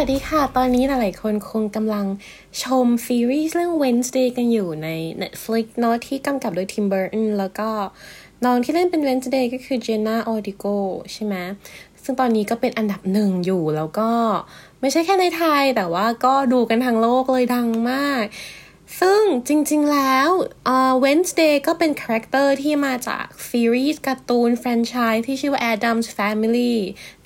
สวัสดีค่ะ ตอนนี้หลายๆคนคงกำลังชมซีรีส์เรื่อง Wednesday กันอยู่ใน Netflix เนาะที่กำกับโดย Tim Burton แล้วก็น้องที่เล่นเป็น Wednesday ก็คือ Jenna Ortega ใช่ไหมซึ่งตอนนี้ก็เป็นอันดับหนึ่งอยู่แล้วก็ไม่ใช่แค่ในไทย แต่ว่าก็ดูกันทั้งโลกเลยดังมาก ซึ่งจริงๆแล้วเอ่อ Wednesday ก็เป็นคาแรคเตอร์ที่มาจากซีรีส์การ์ตูนแฟรนไชส์ที่ชื่อว่า Adams Family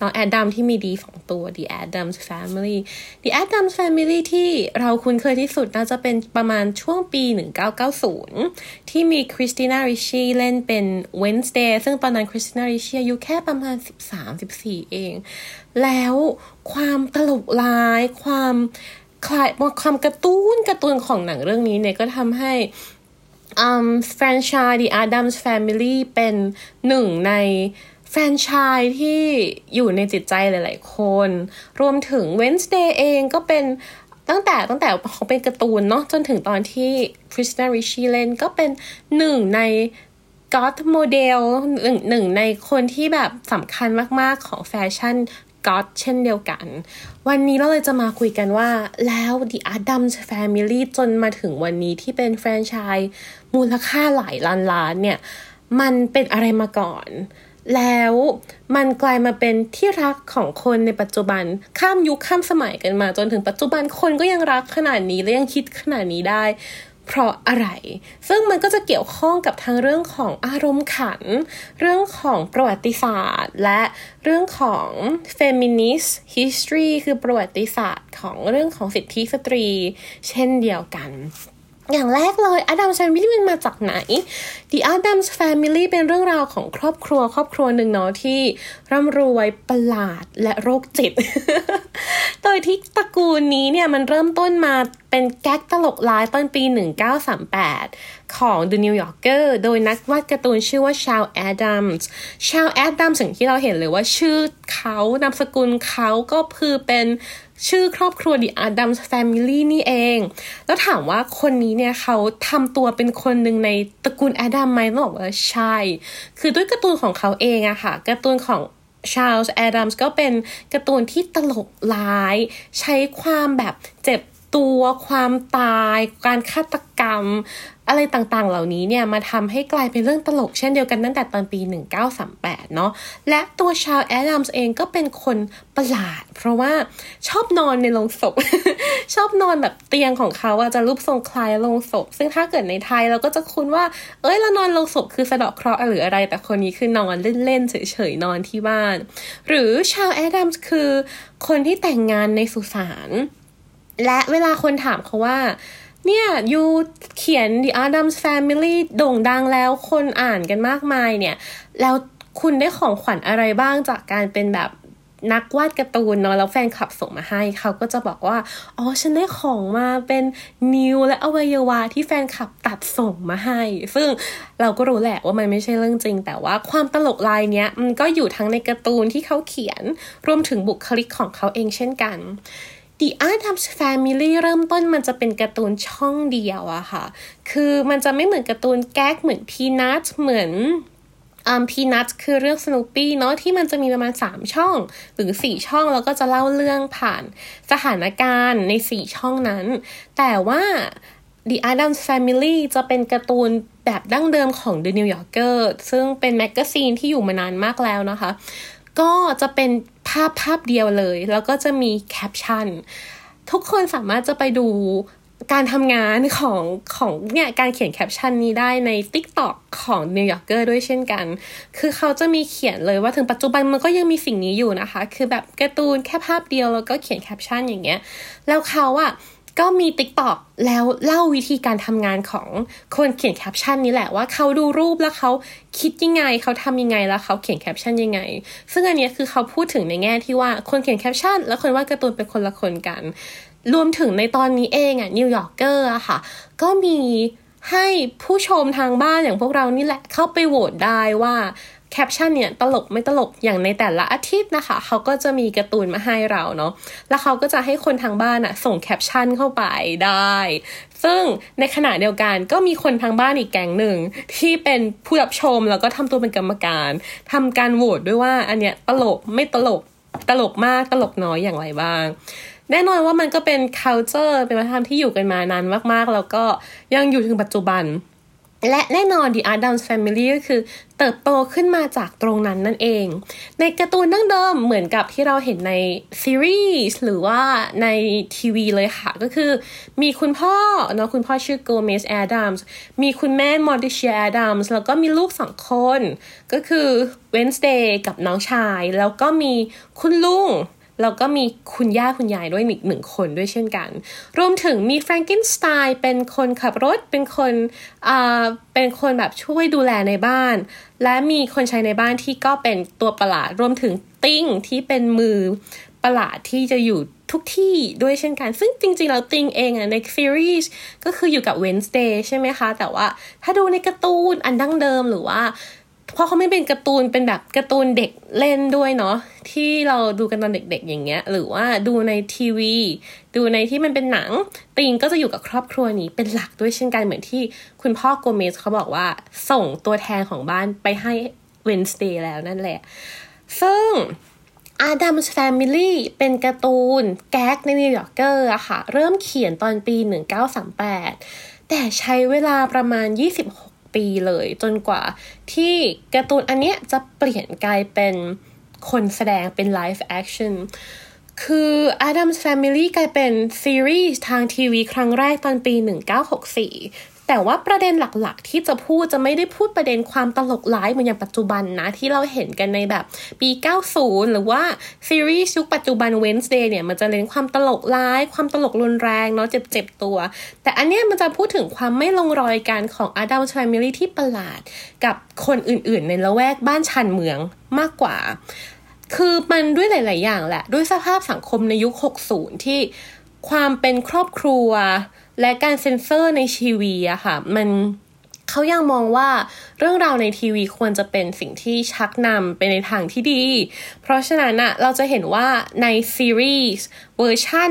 น้องแอดัมที่มีดีสองตัว The Adams Family The Adams Family ที่เราคุ้นเคยที่สุดน่าจะเป็นประมาณช่วงปี 1990 ที่มี Christina Ricci เล่นเป็น Wednesday ซึ่งตอนนั้น Christina Ricci อายุแค่ประมาณ 13-14 เอง แล้วความตลกร้ายความ คล้ายความการ์ตูนการ์ตูนของหนังเรื่องนี้เนี่ยก็ทำให้แฟรนไชส์ The Addams Family เป็นหนึ่งในแฟรนไชส์ที่อยู่ในจิตใจหลาย ๆ คน รวมถึง Wednesday เองก็เป็นตั้งแต่ตั้งแต่เขาเป็นการ์ตูนเนาะจนถึงตอนที่ Christina Ricci เล่นก็เป็นหนึ่งใน goth model หนึ่งหนึ่งในคนที่แบบสำคัญมาก ๆ ของแฟชั่น goth เช่นเดียวกัน วันนี้เราเลยจะมาคุยกันว่าแล้ว The Addams Family จนมาถึงวันนี้ที่เป็นแฟรนไชส์มูลค่าหลายล้านล้านเนี่ย มันเป็นอะไรมาก่อน แล้วมันกลายมาเป็นที่รักของคนในปัจจุบันข้ามยุคข้ามสมัยกันมา จนถึงปัจจุบันคนก็ยังรักขนาดนี้และยังคิดขนาดนี้ได้ เพราะอะไร ซึ่งมันก็จะเกี่ยวข้องกับทั้งเรื่องของอารมณ์ขัน เรื่องของประวัติศาสตร์ และเรื่องของ feminist history คือประวัติศาสตร์ของเรื่องของสิทธิสตรี เช่นเดียวกัน อย่างแรกเลย Addams Family มันมาจากไหน The Addams Family เป็นเรื่องราวของครอบครัวครอบครัวหนึ่งเนาะที่ร่ำรวยประหลาดและโรคจิต โดยที่ตระกูลนี้เนี่ยมันเริ่มต้นมาเป็นแก๊กตลกร้ายต้นปี 1938 ของ The New Yorker โดยนักวาดการ์ตูนชื่อว่า Charles Addams Charles Addams สิ่งที่เราเห็นเลยว่าชื่อเขานามสกุลเขาก็คือเป็นชื่อครอบครัว The Adams Family นี่เอง แล้วถามว่าคนนี้เนี่ยเขาทำตัวเป็นคนหนึ่งในตระกูลแอดัมไหมต้องบอกว่าใช่ คือด้วยการ์ตูนของเขาเองอะค่ะ การ์ตูนของชาลส์แอดัมส์ก็เป็นการ์ตูนที่ตลกร้าย ใช้ความแบบเจ็บ ตัวความตายการฆาตกรรม อะไรต่างๆ เหล่านี้เนี่ยมาทำให้กลายเป็นเรื่องตลกเช่นเดียวกันตั้งแต่ตอนปี 1938 เนาะและตัว Charles Addams เองก็เป็นคนประหลาด เพราะว่าชอบนอนในโรงศพ ชอบนอนแบบเตียงของเขาอะจะรูปทรงคล้ายโรงศพ ซึ่งถ้าเกิดในไทยเราก็จะคุ้นว่า เอ้ยเรานอนโรงศพคือสะเดาะเคราะห์หรืออะไร แต่คนนี้คือนอนเล่นๆเฉยๆนอนที่บ้าน หรือ Charles Addams คือคนที่แต่งงานในสุสาน และเวลาคนถามเขาว่า เนี่ย you เขียน The Addams Family โด่งดังแล้วคนอ่านกันมากมายเนี่ย แล้วคุณได้ของขวัญอะไรบ้างจากการเป็นแบบนักวาดการ์ตูนเนาะแล้วแฟนคลับส่งมาให้ เขาก็จะบอกว่า อ๋อ ฉันได้ของมาเป็นนิ้วและอวัยวะที่แฟนคลับตัดส่งมาให้ ซึ่งเราก็รู้แหละว่ามันไม่ใช่เรื่องจริง แต่ว่าความตลกลายเนี้ยมันก็อยู่ทั้งในการ์ตูนที่เขาเขียนรวมถึงบุคลิกของเขาเองเช่นกัน The Adams Family เริ่มต้นมันจะเป็นการ์ตูนช่องเดียวอะค่ะ คือมันจะไม่เหมือนการ์ตูนแก๊กเหมือน Peanuts เหมือนอืม Peanuts คือเรื่องสโนปี้เนาะที่มันจะมีประมาณ 3 ช่อง หรือ 4 ช่องแล้วก็จะเล่าเรื่องผ่านสถานการณ์ใน 4 ช่องนั้น แต่ว่า The Addams Family จะเป็นการ์ตูนแบบดั้งเดิมของ The New Yorker ซึ่งเป็นแมกกาซีนที่อยู่มานานมากแล้วนะคะ ก็จะเป็น ภาพภาพเดียวเลย แล้วก็จะมีแคปชั่น ทุกคนสามารถจะไปดูการทำงานของของเนี่ยการเขียนแคปชั่นนี้ได้ใน TikTok ของ New Yorker ด้วยเช่นกัน คือเขาจะมีเขียนเลยว่าถึงปัจจุบันมันก็ยังมีสิ่งนี้อยู่นะคะ คือแบบการ์ตูนแค่ภาพเดียวแล้วก็เขียนแคปชั่นอย่างเงี้ย แล้วเขาอะ ก็มี TikTok แล้วเล่าวิธีการทำงานของคนเขียนแคปชั่นนี้แหละว่าเขาดูรูปแล้วเขาคิดยังไง เขาทำยังไงแล้วเขาเขียนแคปชั่นยังไง ซึ่งอันนี้คือเขาพูดถึงในแง่ที่ว่าคนเขียนแคปชั่น และคนวาดการ์ตูนเป็นคนละคนกัน รวมถึงในตอนนี้เองอะ New Yorker อะค่ะ ก็มีให้ผู้ชมทางบ้านอย่างพวกเรานี่แหละเข้าไปโหวตได้ว่า แคปชั่นเนี่ยตลกไม่ตลกอย่างในแต่ละอาทิตย์นะคะ เขาก็จะมีการ์ตูนมาให้เราเนาะแล้วเขาก็จะให้คนทางบ้านอะส่งแคปชั่นเข้าไปได้ ซึ่งในขณะเดียวกันก็มีคนทางบ้านอีกแก๊งหนึ่ง ที่เป็นผู้รับชมแล้วก็ทำตัวเป็นกรรมการ ทำการโหวตด้วยว่าอันเนี้ยตลกไม่ตลกตลกมากตลกน้อยอย่างไรบ้างแน่นอนว่ามันก็เป็น culture เป็นวัฒนธรรมที่อยู่กันมานานมากๆ แล้วก็ยังอยู่ถึงปัจจุบัน และแน่นอน The Adams Family ก็คือเติบโตขึ้นมาจากตรงนั้นนั่นเอง ในการ์ตูนดั้งเดิมเหมือนกับที่เราเห็นในซีรีส์หรือว่าในทีวีเลยค่ะ ก็คือมีคุณพ่อเนาะคุณพ่อชื่อ Gomez Addams มีคุณแม่ Morticia Addams แล้วก็มีลูกสองคน ก็คือ Wednesday กับน้องชาย แล้วก็มีคุณลุง แล้วก็มีคุณย่าคุณยายด้วยอีกหนึ่งคนด้วยเช่นกัน รวมถึงมีแฟรงกินสไตน์เป็นคนขับรถเป็นคนอ่าเป็นคนแบบช่วยดูแลในบ้าน และมีคนใช้ในบ้านที่ก็เป็นตัวประหลาด รวมถึง Thing ที่เป็นมือประหลาดที่จะอยู่ทุกที่ด้วยเช่นกัน ซึ่งจริงๆ แล้วติงเองอะในซีรีส์ก็คืออยู่กับ Wednesday ใช่ไหมคะ แต่ว่าถ้าดูในการ์ตูนอันดั้งเดิมหรือว่า เพราะเขาไม่เป็นการ์ตูนเป็นแบบการ์ตูนเด็กเล่นด้วยเนาะที่เราดูกันตอนเด็กๆอย่างเงี้ย หรือว่าดูในทีวี ดูในที่มันเป็นหนังติงก็จะอยู่กับครอบครัวนี้เป็นหลักด้วยเช่นกันเหมือนที่คุณพ่อโกเมสเขาบอกว่าส่งตัวแทนของบ้านไปให้Wednesday แล้วนั่นแหละ ซึ่ง Addams Family เป็นการ์ตูนแก๊กใน New Yorker อะค่ะ เริ่มเขียนตอนปี 1938 แต่ใช้เวลาประมาณ 26 ปีเลย จนกว่าที่การ์ตูนอันเนี้ยจะเปลี่ยนกลายเป็นคนแสดงเป็นไลฟ์แอคชั่นคือ Adams Family กลายเป็นซีรีส์ทางทีวีครั้งแรกตอนปี 1964 แต่ว่าประเด็นหลักๆ ที่จะพูดจะไม่ได้พูดประเด็นความตลกร้ายเหมือนอย่างปัจจุบันนะ ที่เราเห็นกันในแบบปี 90 หรือว่าซีรีส์ยุคปัจจุบัน Wednesday เนี่ยมันจะเน้นความตลกร้าย ความตลกรุนแรงเนาะเจ็บๆตัว แต่อันเนี้ยมันจะพูดถึงความไม่ลงรอยกันของ Adam Family ที่ประหลาด กับคนอื่นๆ ในละแวกบ้านชันเมืองมากกว่า คือมันด้วยหลาย ๆ อย่างแหละ ด้วยสภาพสังคมในยุค 60 ที่ความเป็นครอบครัว และการเซ็นเซอร์ในทีวีอะค่ะ มันเขายังมองว่าเรื่องราวในทีวีควรจะเป็นสิ่งที่ชักนำไปในทางที่ดี เพราะฉะนั้นอะเราจะเห็นว่าในซีรีส์เวอร์ชัน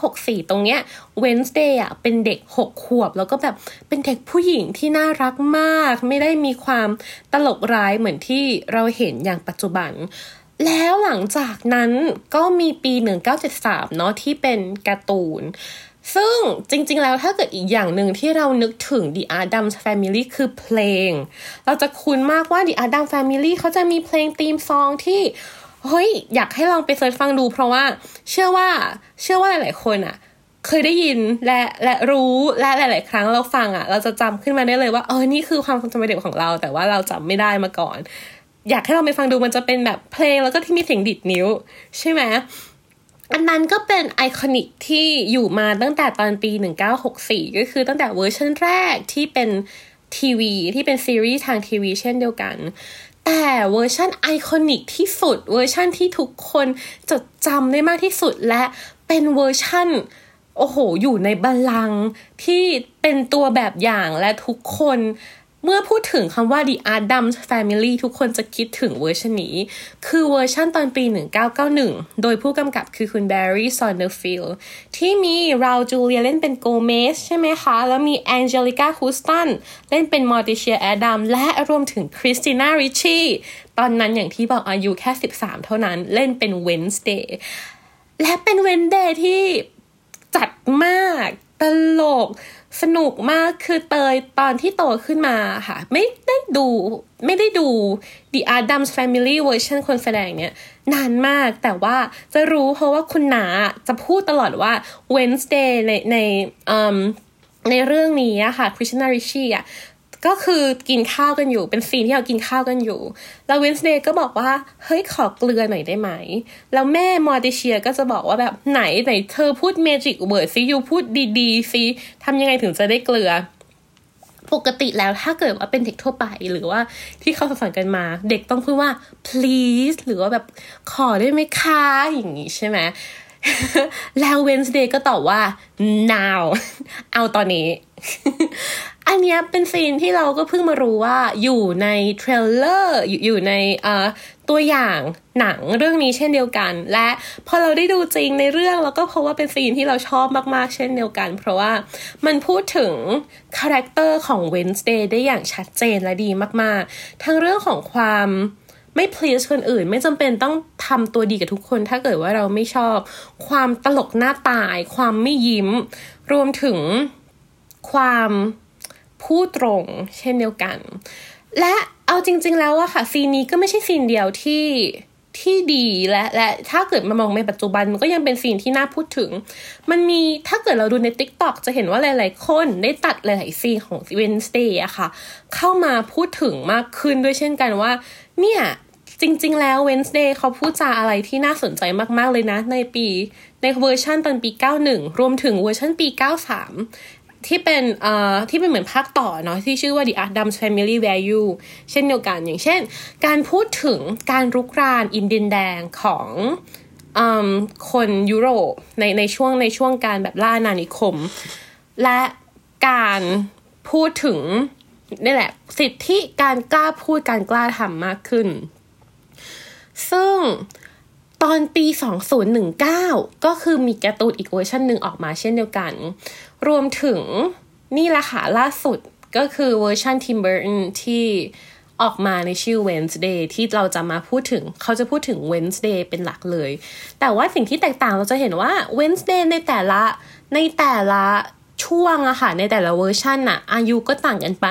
1964 ตรงเนี้ย Wednesday อะเป็นเด็ก 6 ขวบ แล้วก็แบบเป็นเด็กผู้หญิงที่น่ารักมาก ไม่ได้มีความตลกร้ายเหมือนที่เราเห็นอย่างปัจจุบันแล้วหลังจากนั้นก็มีปี 1973 เนาะที่เป็นการ์ตูน ซึ่งจริงๆ แล้วถ้าเกิดอีกอย่างหนึ่งที่เรานึกถึง The Adams Family คือเพลง เราจะคุ้นมากว่า The Adams Family เขาจะมีเพลงธีมซองที่ เฮ้ย อยากให้ลองไปเสิร์ชฟังดู เพราะว่าเชื่อว่าเชื่อว่าหลายๆคนอะเคยได้ยินและและรู้และหลาย ๆ ครั้งเราฟังอะเราจะจำขึ้นมาได้เลยว่าเออนี่คือความทรงจำเด็กของเรา แต่ว่าเราจำไม่ได้มาก่อน อยากให้เราไปฟังดูมันจะเป็นแบบเพลงแล้วก็ที่มีเสียงดิดนิ้ว ใช่ไหม อันนั้นก็เป็น iconic ที่อยู่มาตั้งแต่ตอนปี 1964 ก็คือตั้งแต่เวอร์ชันแรกที่เป็นทีวีที่เป็นซีรีส์ทางทีวีเช่นเดียวกัน แต่เวอร์ชัน iconic ที่สุดเวอร์ชันที่ทุกคนจดจำได้มากที่สุดและเป็นเวอร์ชันโอ้โห อยู่ในบัลลังก์ที่เป็นตัวแบบอย่างและทุกคน เมื่อพูดถึงคำว่า The Addams Family ทุกคนจะคิดถึงเวอร์ชันนี้ คือเวอร์ชันตอนปี 1991 โดยผู้กำกับคือคุณ Barry Sonnenfeld ที่มี Raul Julia เล่นเป็น Gomez ใช่ไหมคะ แล้วมี Anjelica Huston เล่นเป็น Morticia Addams และรวมถึง Christina Ricci ตอนนั้นอย่างที่บอกอายุแค่ 13 เท่านั้นเล่นเป็น Wednesday และเป็น Wednesday ที่จัดมาก ตลก สนุกมากคือเตยตอนที่โตขึ้นมาค่ะ ไม่ได้ดูไม่ได้ดู The Addams Family version คนแสดงเนี่ย นานมากแต่ว่าจะรู้เพราะว่าคุณนาจะพูดตลอดว่า Wednesday ในในในเรื่องนี้อะค่ะ Christina Ricci อะ ก็คือกินข้าวกันอยู่ เป็นซีนที่เรากินข้าวกันอยู่ แล้ว Wednesday ก็บอกว่าเฮ้ยขอเกลือหน่อยได้ไหม แล้วแม่ Morticia ก็จะบอกว่าแบบไหนไหนเธอพูด magic word ซิยูพูดดีๆซิทำยังไงถึงจะได้เกลือ ปกติแล้วถ้าเกิดว่าเป็นเด็กทั่วไปหรือว่าที่เขาสอนกันมา เด็กต้องพูดว่า please หรือว่าแบบขอได้ไหมคะอย่างนี้ใช่ไหม แล้ว Wednesday ก็ตอบว่า now เอาตอนนี้ อันเนี้ยเป็นซีนที่เราก็เพิ่งมารู้ว่าอยู่ในเทรลเลอร์อยู่อยู่ในตัวอย่างหนังเรื่องนี้เช่นเดียวกัน และพอเราได้ดูจริงในเรื่องเราก็พบว่าเป็นซีนที่เราชอบมากๆ เช่นเดียวกัน เพราะว่ามันพูดถึง character ของ Wednesday ได้อย่างชัดเจนและดีมากๆ ทั้งเรื่องของความ ไม่ please คนอื่น ไม่จำเป็นต้องทำตัวดีกับทุกคน ถ้าเกิดว่าเราไม่ชอบ ความตลกหน้าตาย ความไม่ยิ้ม รวมถึงความพูดตรงเช่นเดียวกัน และเอาจริง ๆ แล้วอะค่ะซีนนี้ก็ไม่ใช่ซีนเดียวที่ที่ดีและและถ้าเกิดมามองในปัจจุบันมันก็ยังเป็นซีนที่น่าพูดถึง มันมีถ้าเกิดเราดูใน TikTok จะเห็นว่าหลาย ๆ คนได้ตัดหลาย ๆ ซีนของ Wednesday อะค่ะ เข้ามาพูดถึงมากขึ้นด้วยเช่นกันว่า เนี่ย จริง ๆ แล้ว Wednesday เขาพูดจาอะไรที่น่าสนใจมากๆเลยนะ ในปีในเวอร์ชันตอนปี 91 รวมถึงเวอร์ชันปี 93 ที่เป็นเอ่อที่เป็นเหมือนภาคต่อเนาะที่ชื่อว่า The Addams Family Value เช่นเดียวกันอย่างเช่น การพูดถึงการรุกรานอินเดียนแดงของอคนยุโรปในในช่วงในช่วงการแบบล่านานิคม และการพูดถึงนี่แหละ สิทธิการกล้าพูดการกล้าทำมากขึ้น ซึ่งตอนปี 2019 ก็คือมีการ์ตูนอีกเวอร์ชันหนึ่งออกมาเช่นเดียวกัน รวมถึงนี่ละค่ะล่าสุดก็คือเวอร์ชัน Tim Burton ที่ออกมาในชื่อ Wednesday ที่เราจะมาพูดถึงเขาจะพูดถึง Wednesday เป็นหลักเลย แต่ว่าสิ่งที่แตกต่างเราจะเห็นว่า Wednesday ในแต่ละในแต่ละ ช่วงอะค่ะในแต่ละเวอร์ชันอะอายุก็ต่างกันไป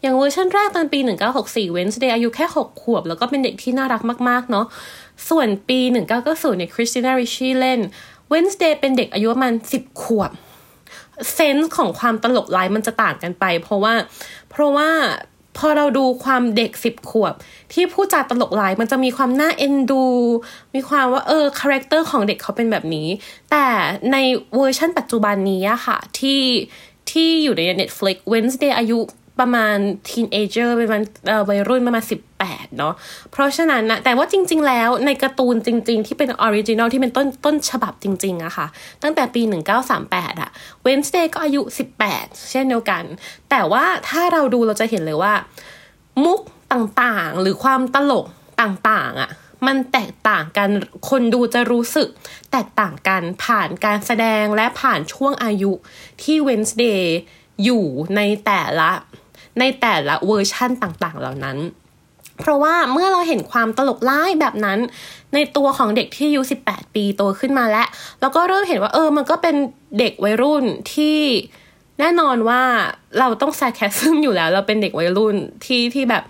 อย่างเวอร์ชันแรกตอนปี 1964 Wednesday อายุแค่ 6 ขวบ แล้วก็เป็นเด็กที่น่ารักมาก ๆ เนาะส่วนปี 1990เนี่ย Christina Ricci เล่นWednesday เป็นเด็กอายุประมาณ 10 ขวบ sense ของความตลกร้ายมันจะต่างกันไป เพราะว่าเพราะว่า พอเราดูความเด็กสิบขวบ ที่พูดจาตลกร้ายมันจะมีความน่าเอ็นดู มีความว่าเออ character ของเด็กเขาเป็นแบบนี้ แต่ในเวอร์ชันปัจจุบันนี้อะค่ะ ที่ที่อยู่ใน Netflix Wednesday อายุ ประมาณ teenager ประมาณวัยรุ่นประมาณ18เนาะเพราะฉะนั้นนะแต่ว่าจริง ๆ แล้วในการ์ตูนจริง ๆ ที่เป็น original ที่เป็นต้นต้นฉบับจริงๆอะค่ะ ตั้งแต่ปี 1938อะ Wednesday ก็อายุ 18 เช่นเดียวกัน แต่ว่าถ้าเราดูเราจะเห็นเลยว่า มุกต่างๆ หรือความตลกต่างๆอะมันแตกต่างกัน คนดูจะรู้สึกแตกต่างกันผ่านการแสดงและผ่านช่วงอายุที่ Wednesday อยู่ในแต่ละ ในแต่ละเวอร์ชั่นต่างๆ เหล่านั้น เพราะว่าเมื่อเราเห็นความตลกร้ายแบบนั้น ในตัวของเด็กที่อายุ 18 ปีโตขึ้นมาแล้ว แล้วก็เริ่มเห็นว่าเออ มันก็เป็นเด็กวัยรุ่นที่แน่นอนว่าเราต้องแซคแคสซึมอยู่แล้ว เราเป็นเด็กวัยรุ่นที่ที่แบบ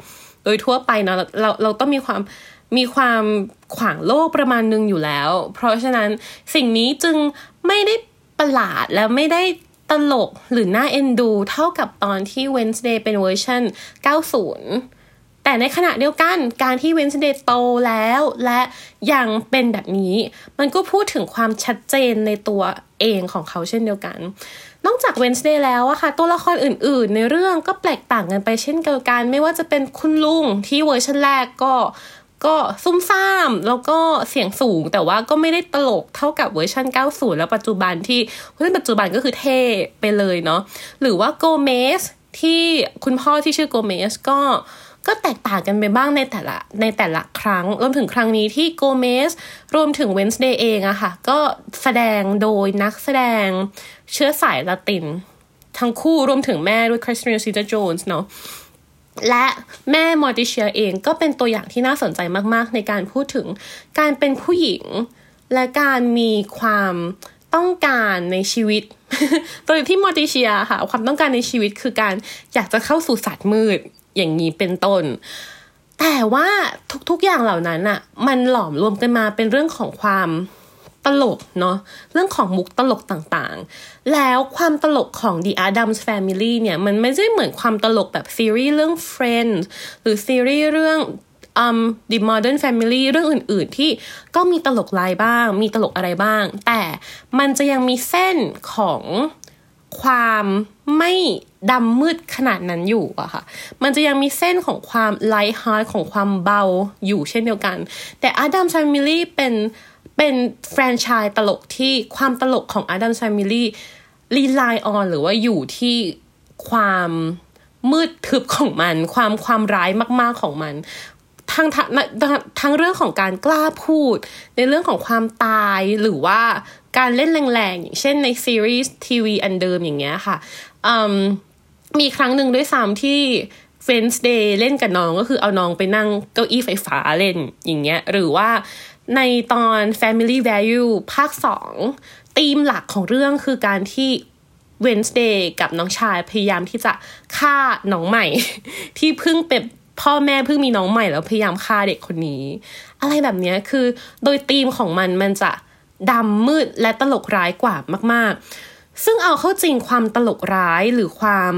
โดยทั่วไปเนาะเราเราต้องมีความมีความขวางโลกประมาณนึงอยู่แล้ว เพราะฉะนั้นสิ่งนี้จึงไม่ได้ประหลาดและไม่ได้ ตลกหรือน่าเอ็นดู เท่ากับตอนที่ Wednesday เป็นเวอร์ชัน90 แต่ในขณะเดียวกันการที่ Wednesday โตแล้วและยังเป็นแบบนี้ มันก็พูดถึงความชัดเจนในตัวเองของเขาเช่นเดียวกัน นอกจาก Wednesday แล้วอะค่ะ ตัวละครอื่นๆ ในเรื่องก็แปลกต่างกันไปเช่นเดียวกัน ไม่ว่าจะเป็นคุณลุงที่เวอร์ชันแรกก็ ก็ซุ่มซ่าม แล้วก็เสียงสูงแต่ว่าก็ไม่ได้ตลกเท่ากับเวอร์ชัน90 แล้วปัจจุบันที่เวอร์ชันปัจจุบันก็คือเท่ไปเลยเนาะหรือว่า Gomez ที่คุณพ่อที่ชื่อ Gomez ก็ก็แตกต่างกันไปบ้างในแต่ละในแต่ละครั้ง รวมถึงครั้งนี้ที่ Gomez รวมถึง Wednesday เองอะค่ะ ก็แสดงโดยนักแสดงเชื้อสายละติน ทั้งคู่รวมถึงแม่ด้วย Catherine Zeta-Jones เนาะ และแม่มอร์ติเชียเองก็เป็นตัวอย่างที่น่าสนใจมาก ๆ ในการพูดถึงการเป็นผู้หญิง และการมีความต้องการในชีวิตตัวที่มอร์ติเชียค่ะ ความต้องการในชีวิตคือการอยากจะเข้าสู่ศาสตร์มืดอย่างนี้เป็นต้น แต่ว่าทุกๆอย่างเหล่านั้นอะมันหลอมรวมกันมาเป็นเรื่องของความ ตลกเนาะเรื่องของมุกตลกต่างๆ แล้วความตลกของ The Adams Family เนี่ย มันไม่ใช่เหมือนความตลกแบบซีรีส์เรื่อง Friends หรือซีรีส์เรื่อง um, The Modern Family เรื่องอื่นๆ ที่ก็มีตลกร้ายบ้าง มีตลกอะไรบ้าง แต่มันจะยังมีเส้นของความไม่ดำมืดขนาดนั้นอยู่อะค่ะ มันจะยังมีเส้นของความ light-hearted ของความเบาอยู่เช่นเดียวกัน แต่ Addams Family เป็น เป็นแฟรนไชส์ตลกที่ความตลกของ Adam Family รีไลน์ออนหรือว่าอยู่ที่ความมืดทึบของมัน ความความร้ายมากๆของมันทั้งทั้งทั้งเรื่องของการกล้าพูด ในเรื่องของความตายหรือว่าการเล่นแรงๆ อย่างเช่นในซีรีส์ทีวีอันเดิมอย่างเงี้ยค่ะมีครั้งหนึ่งด้วยซ้ำที่ เฟนส์เดย์เล่นกับน้องก็คือเอาน้องไปนั่งเก้าอี้ไฟฟ้าเล่นอย่างเงี้ยหรือว่าในตอน Family Value ภาคสองธีมหลักของเรื่องคือการที่ Wednesday กับน้องชายพยายามที่จะฆ่าน้องใหม่ ที่เพิ่งเป็นพ่อแม่เพิ่งมีน้องใหม่แล้วพยายามฆ่าเด็กคนนี้ อะไรแบบนี้คือโดยธีมของมันมันจะดำมืดและตลกร้ายกว่ามาก ๆ ซึ่งเอาเข้าจริงความตลกร้ายหรือความ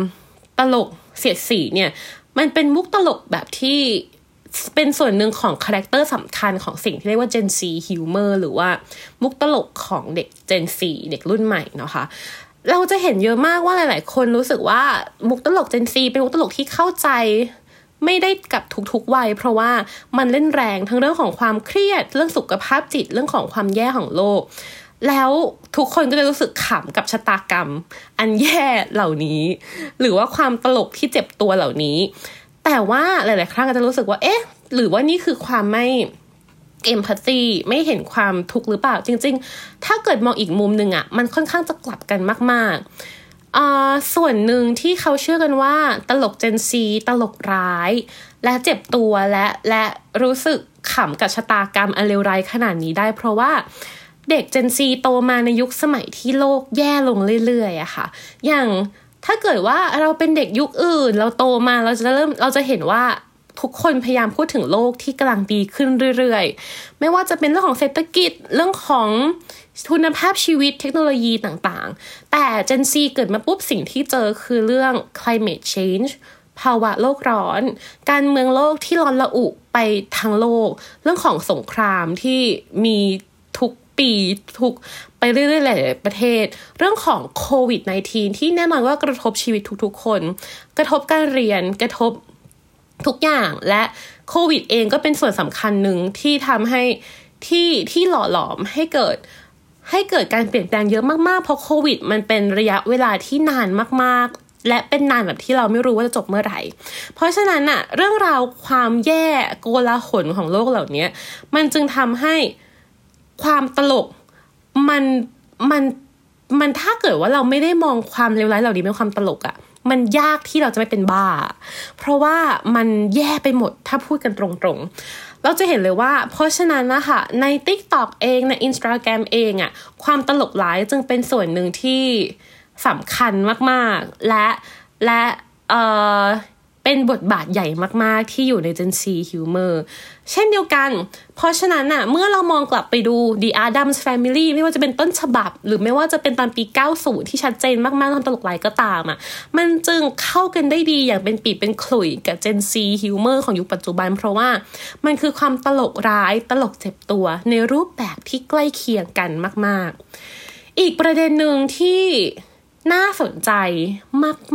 ตลก เสียดสีเนี่ย มันเป็นมุกตลกแบบที่เป็นส่วนหนึ่งของคาแรคเตอร์สำคัญของสิ่งที่เรียกว่า Gen Z humor หรือว่ามุกตลกของเด็ก Gen Z เด็กรุ่นใหม่นะคะ เราจะเห็นเยอะมากว่าหลาย ๆ คนรู้สึกว่ามุกตลก Gen Z เป็นมุกตลกที่เข้าใจไม่ได้กับทุกๆวัยเพราะว่ามันเล่นแรงทั้งเรื่องของความเครียด เรื่องสุขภาพจิตเรื่องของความแย่ของโลก แล้วทุกคนก็จะรู้สึกขำกับชะตากรรม อันแย่เหล่านี้ หรือว่าความตลกที่เจ็บตัวเหล่านี้ แต่ว่าหลาย ๆ ครั้งอาจจะรู้สึกว่า เอ๊ะ หรือว่านี่คือความไม่เอมพัตตีไม่เห็นความทุกข์หรือเปล่า จริง ๆ ถ้าเกิดมองอีกมุมหนึ่งอะมันค่อนข้างจะกลับกันมากๆส่วนหนึ่งที่เขาเชื่อกันว่า ตลกเจนซีตลกร้าย และเจ็บตัวและและรู้สึกขำกับชะตากรรมอันเลวร้ายขนาดนี้ได้ เพราะว่า เด็กเจนซีโตมาในยุคสมัยที่โลกแย่ลงเรื่อยๆอะค่ะ อย่างถ้าเกิดว่าเราเป็นเด็กยุคอื่น เราโตมาเราจะเริ่มเราจะเห็นว่าทุกคนพยายามพูดถึงโลกที่กำลังดีขึ้นเรื่อยๆ ไม่ว่าจะเป็นเรื่องของเศรษฐกิจเรื่องของคุณภาพชีวิตเทคโนโลยีต่างๆ แต่ Gen Z เกิดมาปุ๊บสิ่งที่เจอคือเรื่อง climate change ภาวะโลกร้อน การเมืองโลกที่ร้อนระอุไปทั้งโลก เรื่องของสงครามที่มี ปีทุกไปเรื่อยๆหลายประเทศ เรื่องของโควิด -19 ที่แน่นอนว่ากระทบชีวิตทุกๆคน กระทบการเรียนกระทบทุกอย่างและโควิด เองก็เป็นส่วนสำคัญหนึ่งที่ทำให้ที่ที่หล่อหลอมให้เกิดให้เกิดการเปลี่ยนแปลงเยอะมากๆ เพราะโควิด มันเป็นระยะเวลาที่นานมากๆ และเป็นนานแบบที่เราไม่รู้ว่าจะจบเมื่อไหร่ เพราะฉะนั้นอะเรื่องราวความแย่โกลาหลของโลกเหล่านี้มันจึงทำให้ ความตลกมันมันมันถ้าเกิดว่าเราไม่ได้มองความเลวร้ายเหล่านี้เป็นความตลกอะมันยากที่เราจะไม่เป็นบ้า เพราะว่ามันแย่ไปหมดถ้าพูดกันตรงๆ เราจะเห็นเลยว่า เพราะฉะนั้นนะคะใน TikTok เองใน Instagram เองอะความตลกร้ายจึงเป็นส่วนหนึ่งที่สำคัญมากๆ และและเออเป็นบทบาทใหญ่มากๆ ที่อยู่ใน Gen Z Humor เเช่นเดียวกัน เพราะฉะนั้นน่ะ เมื่อเรามองกลับไปดู The Adams Family ไม่ว่าจะเป็นต้นฉบับ หรือไม่ว่าจะเป็นตอนปี 90 ที่ชัดเจนมากๆตอนตลกไหลก็ตามอะ มันจึงเข้ากันได้ดีอย่างเป็นปีเป็นขลุ่ยกับ Gen Z Humor ของยุคปัจจุบัน เพราะว่ามันคือความตลกร้ายตลกเจ็บตัวในรูปแบบที่ใกล้เคียงกันมาก ๆ อีกประเด็นหนึ่งที่น่าสนใจ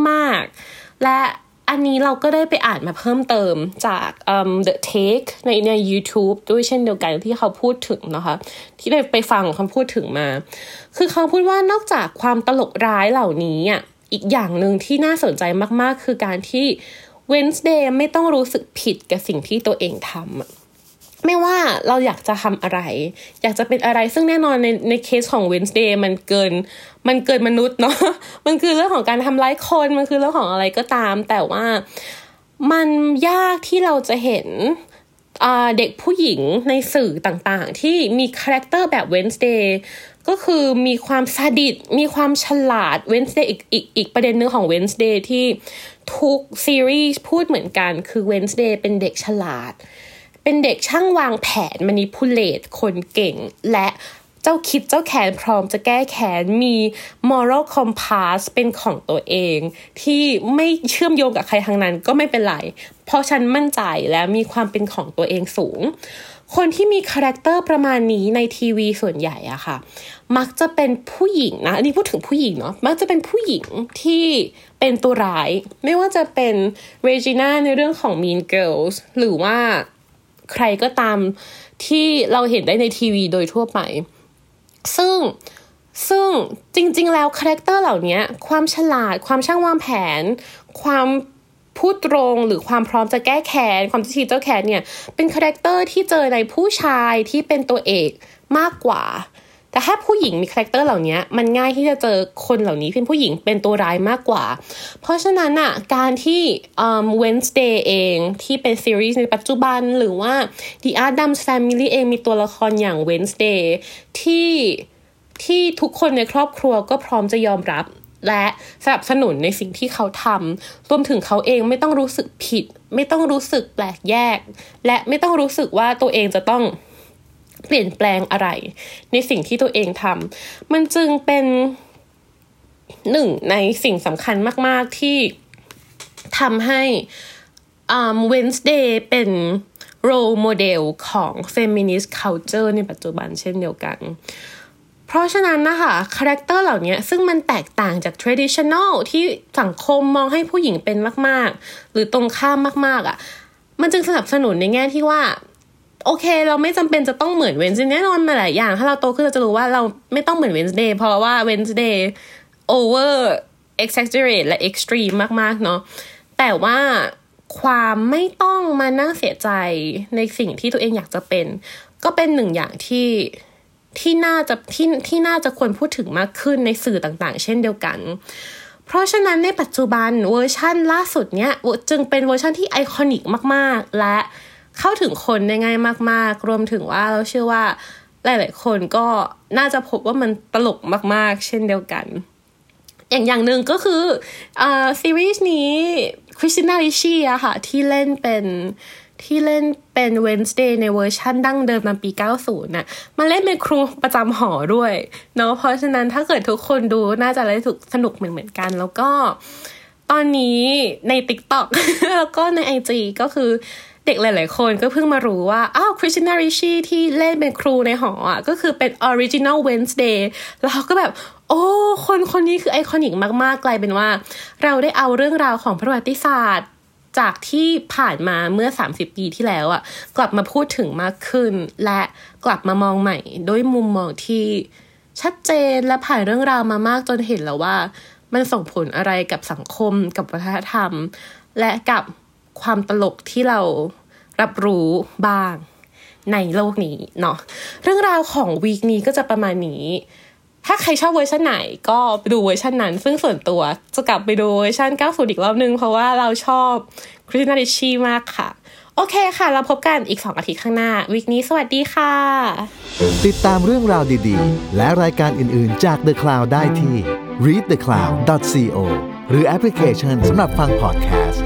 มาก ๆ และ อันนี้เราก็ได้ไปอ่านมาเพิ่มเติมจาก um, The Take ในใน YouTube ด้วยเช่นเดียวกันที่เขาพูดถึงนะคะ ที่ได้ไปฟังคำพูดถึงมา คือเขาพูดว่านอกจากความตลกร้ายเหล่านี้อะอีกอย่างหนึ่งที่น่าสนใจมากๆ คือการที่ Wednesday ไม่ต้องรู้สึกผิดกับสิ่งที่ตัวเองทำ ไม่ว่าเราอยากจะทำอะไร อยากจะเป็นอะไรซึ่งแน่นอนในในเคสของ Wednesday มันเกิน มันเกินมนุษย์เนาะมันคือเรื่องของการทำร้ายคนมันคือเรื่องของอะไรก็ตาม แต่ว่ามันยากที่เราจะเห็นเด็กผู้หญิงในสื่อต่างๆ ที่มีคาแรคเตอร์แบบ Wednesday ก็คือมีความซาดิสม์มีความฉลาด Wednesday อีกอีกอีกประเด็นนึงของ Wednesday ที่ทุกซีรีส์พูดเหมือนกันคือ Wednesday เป็นเด็กฉลาด เป็นเด็กช่างวางแผน manipulate คนเก่ง และเจ้าคิดเจ้าแค้นพร้อมจะแก้แค้นมี moral compass เป็นของตัวเอง ที่ไม่เชื่อมโยงกับใครทั้งนั้นก็ไม่เป็นไร เพราะฉันมั่นใจและมีความเป็นของตัวเองสูง คนที่มีคาแรคเตอร์ประมาณนี้ในทีวีส่วนใหญ่อะค่ะ มักจะเป็นผู้หญิงนะ อันนี้พูดถึงผู้หญิงเนาะ มักจะเป็นผู้หญิงที่เป็นตัวร้าย ไม่ว่าจะเป็น Regina ในเรื่องของ Mean Girls หรือว่า ใครก็ตามที่เราเห็นได้ในทีวีโดยทั่วไป ซึ่งซึ่งจริง ๆ แล้วคาแรคเตอร์เหล่านี้ความฉลาด ความช่างวางแผน ความพูดตรงหรือความพร้อมจะแก้แค้นความเจ้าคิดเจ้าแค้นเนี่ยเป็นคาแรคเตอร์ที่เจอในผู้ชายที่เป็นตัวเอกมากกว่า แต่ถ้าผู้หญิงมีคาแรคเตอร์เหล่านี้มันง่ายที่จะเจอคนเหล่านี้เป็นผู้หญิงเป็นตัวร้ายมากกว่า เพราะฉะนั้นอะการที่ um, Wednesday เองที่เป็นซีรีส์ในปัจจุบันหรือว่า The Addams Family เองมีตัวละครอย่าง Wednesday ที่ที่ทุกคนในครอบครัวก็พร้อมจะยอมรับ และสนับสนุนในสิ่งที่เขาทำรวมถึงเขาเองไม่ต้องรู้สึกผิด ไม่ต้องรู้สึกแปลกแยก และไม่ต้องรู้สึกว่าตัวเองจะต้อง เปลี่ยนแปลงอะไร ในสิ่งที่ตัวเองทำมันจึงเป็นหนึ่งในสิ่งสำคัญมาก ๆ ที่ทำให้ um, Wednesday เป็น role model ของ feminist culture ในปัจจุบันเช่นเดียวกัน เพราะฉะนั้นนะคะคาแรคเตอร์เหล่านี้ซึ่งมันแตกต่างจาก traditional ที่สังคมมองให้ผู้หญิงเป็นมาก ๆ หรือตรงข้ามมาก ๆอะ่ะ มันจึงสนับสนุนในแง่ที่ว่า โอเค เราไม่จำเป็นจะต้องเหมือน Wednesday แน่นอนมาหลายอย่าง ถ้าเราโตขึ้นเราจะรู้ว่าเราไม่ต้องเหมือนเวนส์เดย์เพราะว่าเวนส์เดย์ over exaggerate และ extreme มาก ๆ เนาะแต่ว่าความไม่ต้องมานั่งเสียใจในสิ่งที่ตัวเองอยากจะเป็น ก็เป็นหนึ่งอย่างที่ที่น่าจะที่ที่น่าจะควรพูดถึงมากขึ้นในสื่อต่างๆ เช่นเดียวกัน เพราะฉะนั้นในปัจจุบันเวอร์ชั่นล่าสุดเนี้ยจึงเป็นเวอร์ชั่นที่ iconic มาก ๆ และ เข้าถึงคนได้ง่ายมาก ๆ รวมถึงว่าเราเชื่อว่าหลาย ๆ คนก็น่าจะพบว่ามันตลกมาก ๆ เช่นเดียวกัน อย่างอย่างหนึ่งก็คืออ่าซีรีส์นี้ Christina Ricci อะค่ะ ที่เล่นเป็นที่เล่นเป็น Wednesday ในเวอร์ชั่นดั้งเดิมตอนปี 90น่ะมาเล่นเป็นครูประจำหอด้วยเนาะเพราะฉะนั้นถ้าเกิดทุกคนดูน่าจะได้ถูกสนุกเหมือนเหมือนกัน แล้วก็ตอนนี้ใน TikTok แล้วก็ใน IG ก็คือ เด็กหลาย ๆ คนก็เพิ่งมารู้ว่า อ้าว Christina Ricci ที่เล่นเป็นครูในหออะก็คือเป็น Original Wednesday แล้วเขาก็แบบ โอ้ คนคนนี้คือไอคอนิกมาก ๆ กลายเป็นว่า เราได้เอาเรื่องราวของประวัติศาสตร์ จากที่ผ่านมาเมื่อ 30 ปีที่แล้วอะ กลับมาพูดถึงมากขึ้น และกลับมามองใหม่ด้วยมุมมองที่ชัดเจนและผ่านเรื่องราวมามากจนเห็นแล้วว่า มันส่งผลอะไรกับสังคมกับวัฒนธรรม และกับความตลกที่เรา รับรู้บ้างในโลกนี้เนาะเรื่องราวของ week นี้ก็จะประมาณนี้ ถ้าใครชอบเวอร์ชันไหนก็ไปดูเวอร์ชันนั้น ซึ่งส่วนตัวจะกลับไปดูเวอร์ชัน90 อีกรอบนึง เพราะว่าเราชอบ Christina Ricci มากค่ะ โอเคค่ะ เราพบกันอีก 2 อาทิตย์ข้างหน้า week นี้สวัสดีค่ะ ติดตามเรื่องราวดีๆ และรายการอื่นๆจาก The Cloud ได้ที่ readthecloud.co หรือแอปพลิเคชันสำหรับฟังพอดแคสต์